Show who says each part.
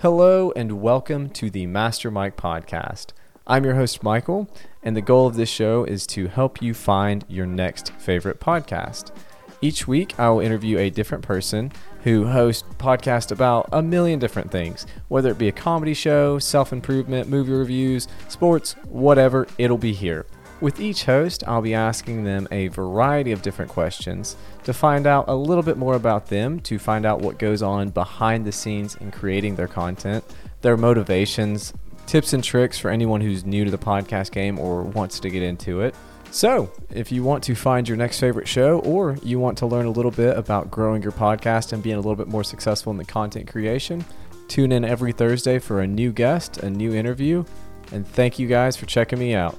Speaker 1: Hello and welcome to the Master Mic podcast. I'm your host, Michael, and the goal of this show is to help you find your next favorite podcast. Each week, I will interview a different person who hosts podcasts about a million different things, whether it be a comedy show, self improvement, movie reviews, sports, whatever, it'll be here. With each host, I'll be asking them a variety of different questions to find out a little bit more about them, to find out what goes on behind the scenes in creating their content, their motivations, tips and tricks for anyone who's new to the podcast game or wants to get into it. So, if you want to find your next favorite show or you want to learn a little bit about growing your podcast and being a little bit more successful in the content creation, tune in every Thursday for a new guest, a new interview, and thank you guys for checking me out.